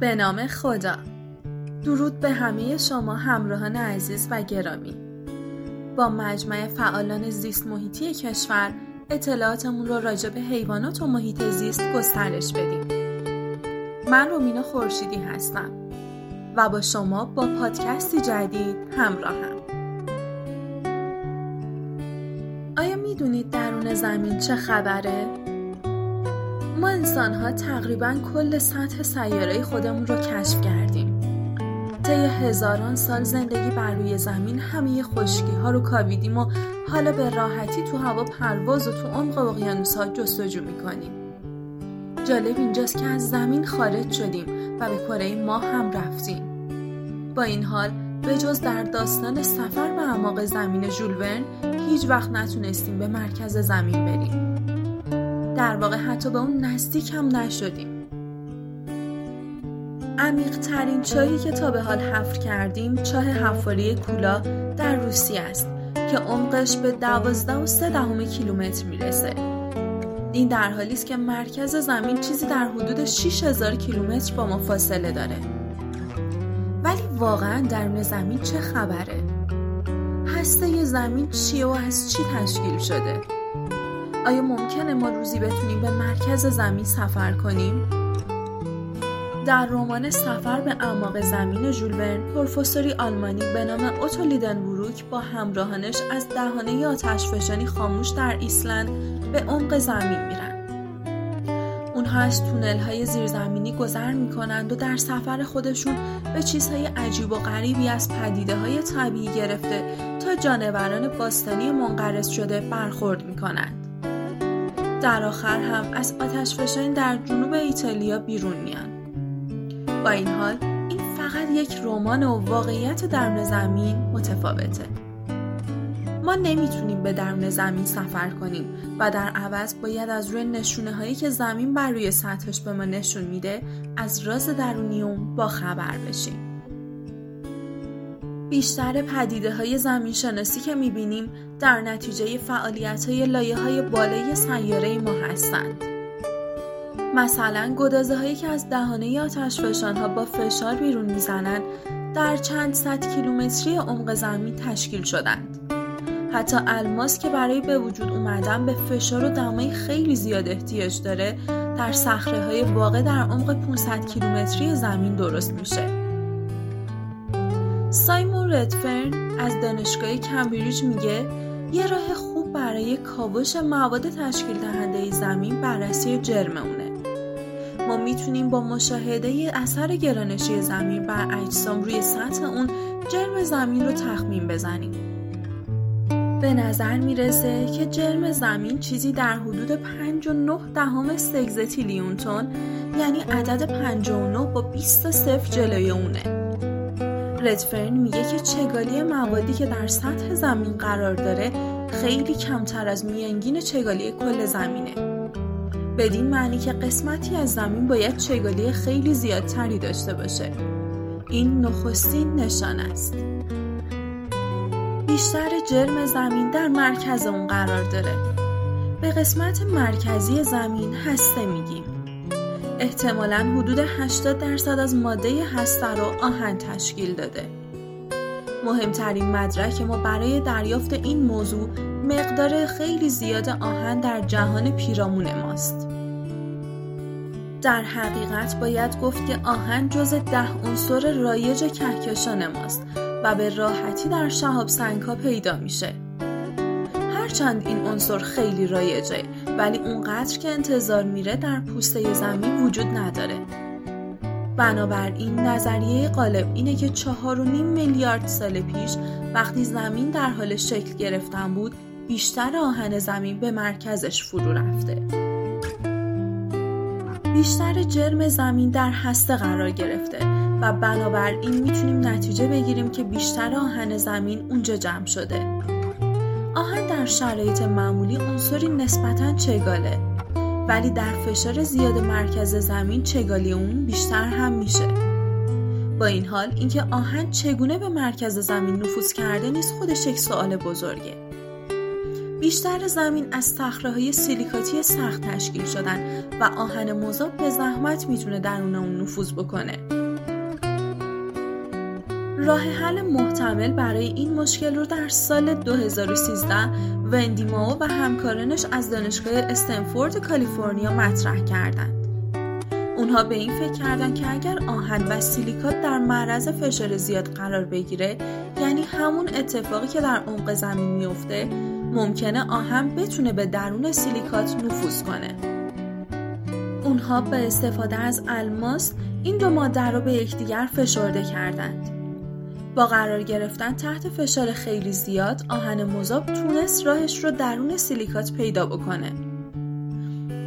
به نام خدا. درود به همه شما همراهان عزیز و گرامی. با مجمع فعالان زیست محیطی کشور اطلاعاتمون رو راجع به حیوانات و محیط زیست گسترش بدیم. من رومینا خورشیدی هستم و با شما با پادکستی جدید همراهم. آیا می‌دونید درون زمین چه خبره؟ ما انسان ها تقریبا کل سطح سیاره خودمون رو کشف کردیم. طی هزاران سال زندگی بر روی زمین همه خشکی ها رو کاویدیم و حالا به راحتی تو هوا پرواز و تو عمق اقیانوس ها جستجو می‌کنیم. جالب اینجاست که از زمین خارج شدیم و به کره ماه هم رفتیم. با این حال به جز در داستان سفر به اعماق زمین ژولورن هیچ وقت نتونستیم به مرکز زمین بریم. در واقع حتی به اون نزدیک هم نشدیم. عمیق ترین چاهی که تا به حال حفر کردیم چاه حفاری کولا در روسیه است که عمقش به دوازده و سه دهم کیلومتر می‌رسه. این در حالی است که مرکز زمین چیزی در حدود 6000 کیلومتر با ما فاصله داره. ولی واقعا درون زمین چه خبره؟ هسته زمین چیه و از چی تشکیل شده؟ آیا ممکنه ما روزی بتونیم به مرکز زمین سفر کنیم؟ در رمان سفر به اعماق زمین ژول پروفسوری آلمانی به نام اوتو وروک با همراهانش از دهانه آتشفشانی خاموش در ایسلند به عمق زمین میرن. اونها از تونل های زیرزمینی گذر می‌کنند و در سفر خودشون به چیزهای عجیب و غریبی از پدیده های طبیعی گرفته تا جانوران باستانی منقرض شده برخورد می‌کنند. در آخر هم از آتشفشانی در جنوب ایتالیا بیرون میان. با این حال این فقط یک رمان و واقعیت درون زمین متفاوته. ما نمی‌تونیم به درون زمین سفر کنیم و در عوض باید از روی نشونه هایی که زمین بر روی سطحش به ما نشون میده از راز درونیوم با خبر بشیم. بیشتر پدیده های زمین شناسی که می‌بینیم در نتیجه فعالیت های لایه های بالای سیاره ما هستند. مثلا گدازه هایی که از دهانه آتشفشان ها با فشار بیرون می‌زنند در چند صد کیلومتری عمق زمین تشکیل شدند. حتی الماس که برای به وجود اومدن به فشار و دمای خیلی زیاد احتیاج داره در صخره های واقع در عمق 500 کیلومتری زمین درست میشه. سایمون ردفرن از دانشگاه کمبریج میگه یه راه خوب برای کاوش مواد تشکیل دهنده زمین بررسی جرم اونه. ما می‌تونیم با مشاهده اثر گرانشی زمین بر اجسام روی سطح اون جرم زمین رو تخمین بزنیم. به نظر می‌رسه که جرم زمین چیزی در حدود 5 و 9 دهم سگزتیلیون تن یعنی عدد 59 با 20 صفر جلوی اونه. ردفرن میگه که چگالی موادی که در سطح زمین قرار داره خیلی کمتر از میانگین چگالی کل زمینه. بدین معنی که قسمتی از زمین باید چگالی خیلی زیادتری داشته باشه. این نخستین نشان است. بیشتر جرم زمین در مرکز اون قرار داره. به قسمت مرکزی زمین هسته میگیم. احتمالا حدود 80 درصد از ماده هسته رو آهن تشکیل داده. مهمترین مدرک ما برای دریافت این موضوع مقدار خیلی زیاد آهن در جهان پیرامون ماست. در حقیقت باید گفت که آهن جز ده عنصر رایج کهکشان ماست و به راحتی در شهاب سنگ ها پیدا میشه. هرچند این عنصر خیلی رایجه ولی اونقدر که انتظار میره در پوسته زمین وجود نداره. بنابراین نظریه غالب اینه که چهار و نیم میلیارد سال پیش وقتی زمین در حال شکل گرفتن بود بیشتر آهن زمین به مرکزش فرو رفته. بیشتر جرم زمین در هسته قرار گرفته و بنابراین می‌تونیم نتیجه بگیریم که بیشتر آهن زمین اونجا جمع شده. آهن در شرایط معمولی عنصری نسبتا چگاله ولی در فشار زیاد مرکز زمین چگالی اون بیشتر هم میشه با این حال اینکه آهن چگونه به مرکز زمین نفوذ کرده نیست خودش یک سوال بزرگه بیشتر زمین از های سیلیکاتی سخت تشکیل شدن و آهن مذاب به زحمت می‌تونه درون اون نفوذ بکنه. راه حل محتمل برای این مشکل رو در سال 2013 وندی ماو و همکارانش از دانشگاه استنفورد کالیفرنیا مطرح کردند. اونها به این فکر کردن که اگر آهن و سیلیکات در معرض فشار زیاد قرار بگیره یعنی همون اتفاقی که در عمق زمین میفته ممکنه آهن بتونه به درون سیلیکات نفوذ کنه اونها به استفاده از الماس این دو ماده رو به یکدیگر فشرده کردند با قرار گرفتن تحت فشار خیلی زیاد آهن مذاب تونست راهش رو درون سیلیکات پیدا بکنه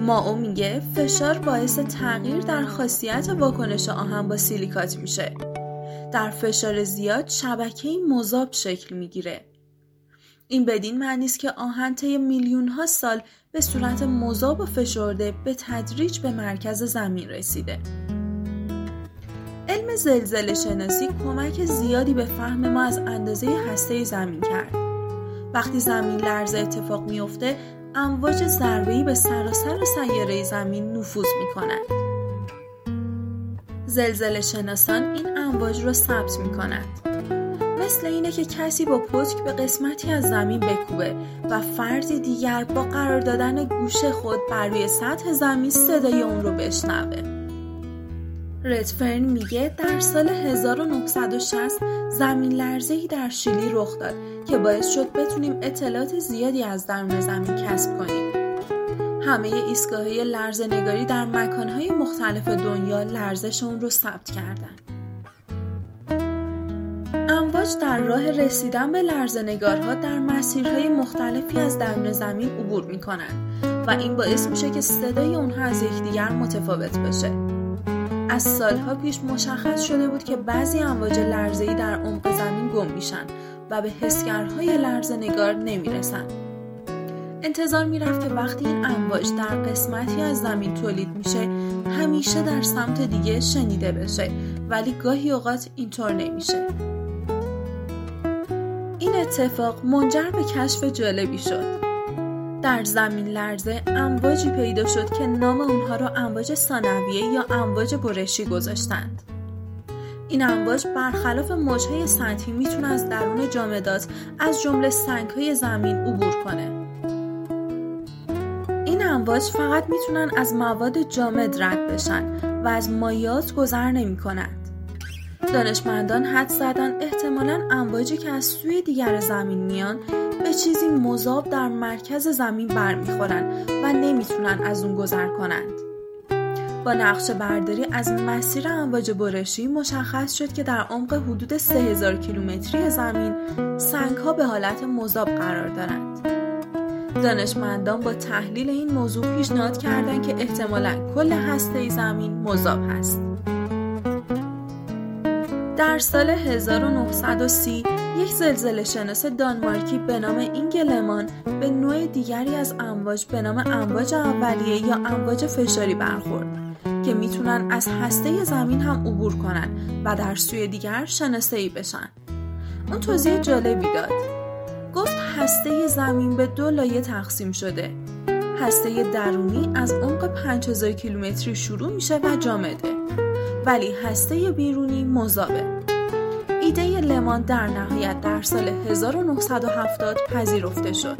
ماو میگه فشار باعث تغییر در خاصیت واکنش آهن با سیلیکات میشه. در فشار زیاد شبکه مذاب شکل می‌گیره. این بدین معنی است که آهن طی میلیون ها سال به صورت مذاب و فشرده به تدریج به مرکز زمین رسیده. زلزله شناسی کمک زیادی به فهم ما از اندازه هسته زمین کرد. وقتی زمین لرزه اتفاق میافته امواج ضربه‌ای به سراسر سیاره زمین نفوذ می‌کنند. زلزله شناسان این امواج را ثبت می‌کنند. مثل اینه که کسی با پتک به قسمتی از زمین بکوبه و فردی دیگر با قرار دادن گوش خود بر روی سطح زمین صدای اون رو بشنوه. ردفرن میگه در سال 1960 زمین لرزهی در شیلی رخ داد که باعث شد بتونیم اطلاعات زیادی از درون زمین کسب کنیم. همه ایستگاه های لرزه نگاری در مکانهای مختلف دنیا لرزش اون رو ثبت کردن. امواج در راه رسیدن به لرزه نگارها در مسیرهای مختلفی از درون زمین عبور می و این باعث میشه که صدای اونها از یکدیگر متفاوت باشه. از سالها پیش مشخص شده بود که بعضی امواج لرزه‌ای در عمق زمین گم میشن و به حسگرهای لرزه نگار نمی‌رسن. انتظار می‌رفت که وقتی این امواج در قسمتی از زمین تولید میشه همیشه در سمت دیگه شنیده بشه ولی گاهی اوقات اینطور نمیشه. این اتفاق منجر به کشف جالبی شد. در زمین لرزه امواجی پیدا شد که نام اونها را امواج ثانویه یا امواج برشی گذاشتند. این امواج برخلاف موجهای سطحی می‌تونه از درون جامدات از جمله سنگهای زمین عبور کنه. این امواج فقط می‌تونن از مواد جامد رد بشن و از مایات گذر نمی دانشمندان حد زدن احتمالا امواجی که از سوی دیگر زمین میان به چیزی مذاب در مرکز زمین برمیخورن و نمی‌تونن از اون گذر کنند. با نقشه برداری از مسیر امواج برشی مشخص شد که در عمق حدود 3000 کیلومتری زمین سنگ ها به حالت مذاب قرار دارند. دانشمندان با تحلیل این موضوع پیشنهاد کردند که احتمالا کل هسته زمین مذاب هست. در سال 1930 یک زلزله شناس دانمارکی به نام اینگلمان به نوع دیگری از امواج به نام امواج اولیه یا امواج فشاری برخورد که می‌تونن از هسته زمین هم عبور کنن و در سوی دیگر ای بشن. اون توضیح جالبی داد. گفت هسته زمین به دو لایه تقسیم شده. هسته درونی از عمق 5000 کیلومتری شروع میشه و جامده. ولی هسته بیرونی مذابه. ایده لمان در نهایت در سال 1970 پذیرفته شد.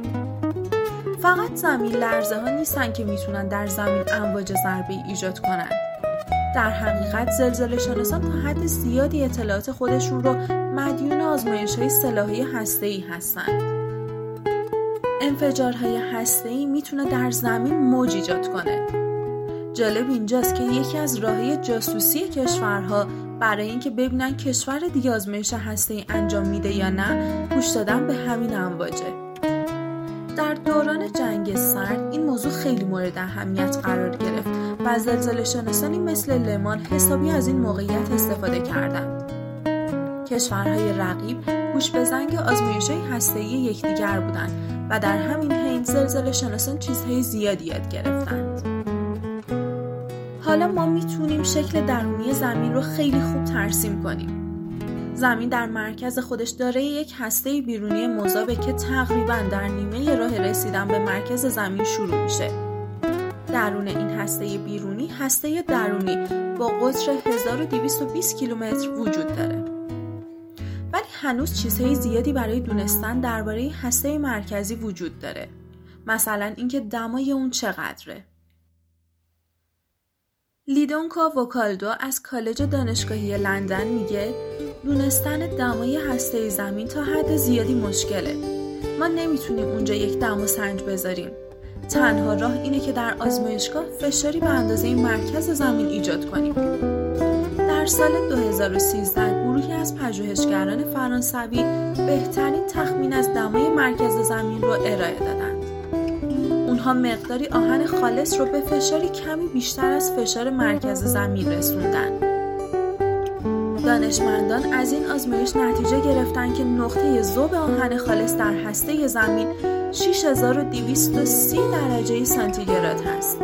فقط زمین لرزه ها نیستن که می‌تونن در زمین امواج ضربه ایجاد کنند. در حقیقت زلزله شناسان تا حد زیادی اطلاعات خودشون رو مدیون آزمایش های سلاحی هسته ای هستند. انفجارهای هسته ای می‌تونه در زمین موج ایجاد کنه جالب اینجاست که یکی از راههای جاسوسی کشورها برای اینکه ببینن کشور دیگه آزمایش هسته انجام میده یا نه گوش دادن به همین امواجه. در دوران جنگ سرد این موضوع خیلی مورد اهمیت قرار گرفت و زلزله شناسانی مثل لمان حسابی از این موقعیت استفاده کردند. کشورهای رقیب گوش به زنگ آزمایش های هسته یکدیگر بودند و در همین حین زلزله شناسان چیزهای زیادی یاد گرفتند. حالا ما می‌تونیم شکل درونی زمین رو خیلی خوب ترسیم کنیم. زمین در مرکز خودش داره یک هسته بیرونی مذابه که تقریبا در نیمه راه رسیدن به مرکز زمین شروع میشه. درون این هسته بیرونی هسته درونی با قطر 1220 کیلومتر وجود داره. ولی هنوز چیزهای زیادی برای دونستن درباره هسته مرکزی وجود داره. مثلا اینکه دمای اون چقدره. لیدونکا وکالدو از کالج دانشگاهی لندن میگه دونستن دمای هسته زمین تا حد زیادی مشکله. ما نمی‌تونیم اونجا یک دم سنج بذاریم. تنها راه اینه که در آزمایشگاه فشاری به اندازه مرکز زمین ایجاد کنیم. در سال 2013 گروهی از پژوهشگران فرانسوی بهترین تخمین از دمای مرکز زمین رو ارائه دادند. اونها مقداری آهن خالص رو به فشاری کمی بیشتر از فشار مرکز زمین رسوندن. دانشمندان از این آزمایش نتیجه گرفتن که نقطه ذوب آهن خالص در هسته زمین 6230 درجه سانتیگراد هست.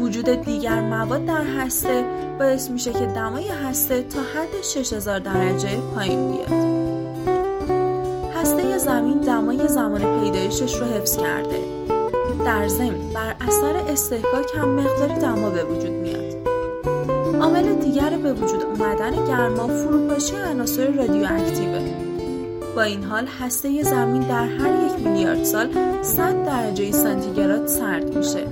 وجود دیگر مواد در هسته باعث میشه که دمای هسته تا حد 6000 درجه پایین بیاد. هسته زمین دمای زمان پیدایشش رو حفظ کرده. در ضمن بر اثر استحکاک هم مقداری دما به وجود میاد. عامل دیگر به وجود اومدن گرما فروپاشی عناصر رادیواکتیوه. با این حال هسته زمین در هر یک میلیارد سال 100 درجه سانتیگراد سرد میشه.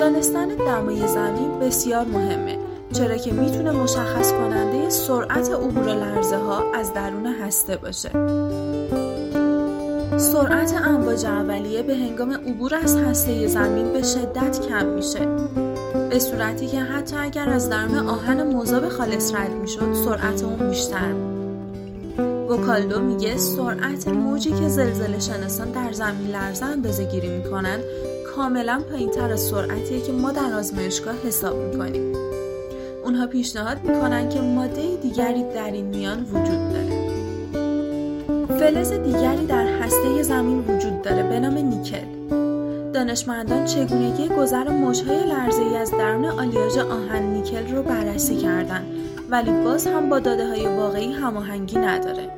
دانستن دمای زمین بسیار مهمه چرا که می‌تونه مشخص کننده سرعت عبور لرزه ها از درون هسته باشه. سرعت امواج اولیه به هنگام عبور از هسته زمین به شدت کم میشه. به صورتی که حتی اگر از درون آهن مذاب خالص رد می‌شد سرعت اون بیشتر وکالدو میگه سرعت موجی که زلزله شناسان در زمین لرزه اندازه گیری می‌کنند کاملا پایین تر از سرعتیه که ما در آزمایشگاه حساب می‌کنیم. اونها پیشنهاد می‌کنن که ماده دیگری در این میان وجود داره. فلز دیگری در هسته زمین وجود داره به نام نیکل. دانشمندان چگونگی گذر موجهای لرزه از درون آلیاژ آهن نیکل رو بررسی کردند ولی باز هم با داده های واقعی هماهنگی نداره.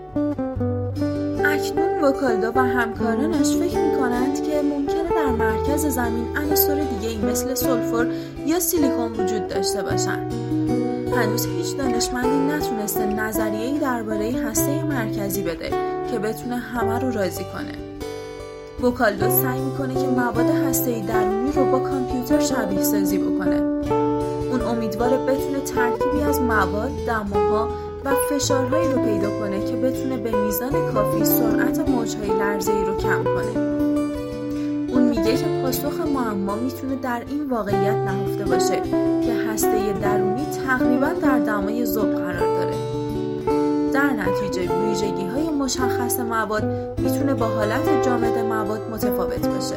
اکنون وکالدو و همکارانش فکر می کنند که ممکنه در مرکز زمین عناصر دیگه ای مثل سلفور یا سیلیکون وجود داشته باشند. هنوز هیچ دانشمندی نتونسته نظریه‌ای درباره هسته مرکزی بده که بتونه همه رو راضی کنه. وکالدو سعی می‌کنه که مواد هسته‌ای درونی رو با کامپیوتر شبیه سازی بکنه. اون امیدواره بتونه ترکیبی از مواد، دماها و فشارهایی رو پیدا کنه که بتونه به میزان کافی سرعت موجهای لرزه ای رو کم کنه. اون میگه که پاسخ معما می‌تونه در این واقعیت نهفته باشه که هسته درونی تقریبا در دمای ذوب قرار داره. در نتیجه ویژگی های مشخص مواد می‌تونه با حالت جامد مواد متفاوت باشه.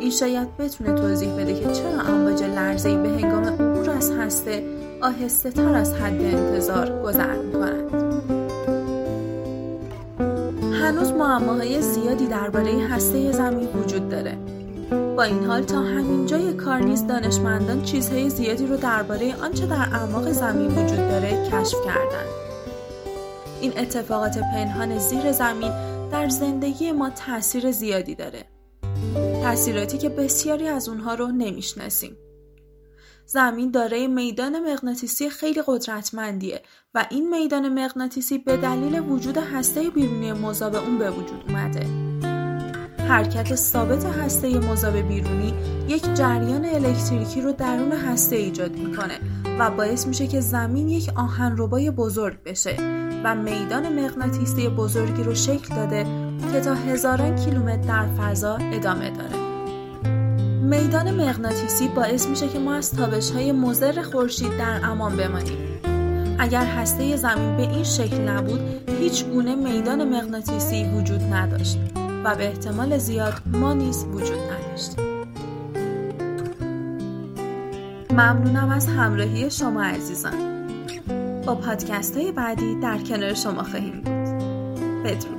این شاید بتونه توضیح بده که چرا امواج لرزه‌ای به هنگام عبور از هسته آهسته تر از حد انتظار گذر می هنوز معماهای زیادی درباره هسته زمین وجود داره. با این حال تا همین جای کار نیز دانشمندان چیزهای زیادی رو درباره آنچه در اعماق زمین وجود داره کشف کردند. این اتفاقات پنهان زیر زمین در زندگی ما تاثیر زیادی داره. تاثیراتی که بسیاری از اونها رو نمی‌شناسیم. زمین دارای میدان مغناطیسی خیلی قدرتمندیه و این میدان مغناطیسی به دلیل وجود هسته بیرونی مذاب اون به وجود اومده. حرکت ثابت هسته مذاب بیرونی یک جریان الکتریکی رو درون هسته ایجاد می‌کنه و باعث میشه که زمین یک آهنربای بزرگ بشه و میدان مغناطیسی بزرگی رو شکل داده که تا هزاران کیلومتر در فضا ادامه داره. میدان مغناطیسی باعث میشه که ما از تابش های مزر خورشید در امان بمانیم. اگر هسته زمین به این شکل نبود، هیچ گونه میدان مغناطیسی وجود نداشت و به احتمال زیاد ما نیز وجود نداشت. ممنونم از همراهی شما عزیزان. با پادکست های بعدی در کنار شما خواهیم بود. بدرود.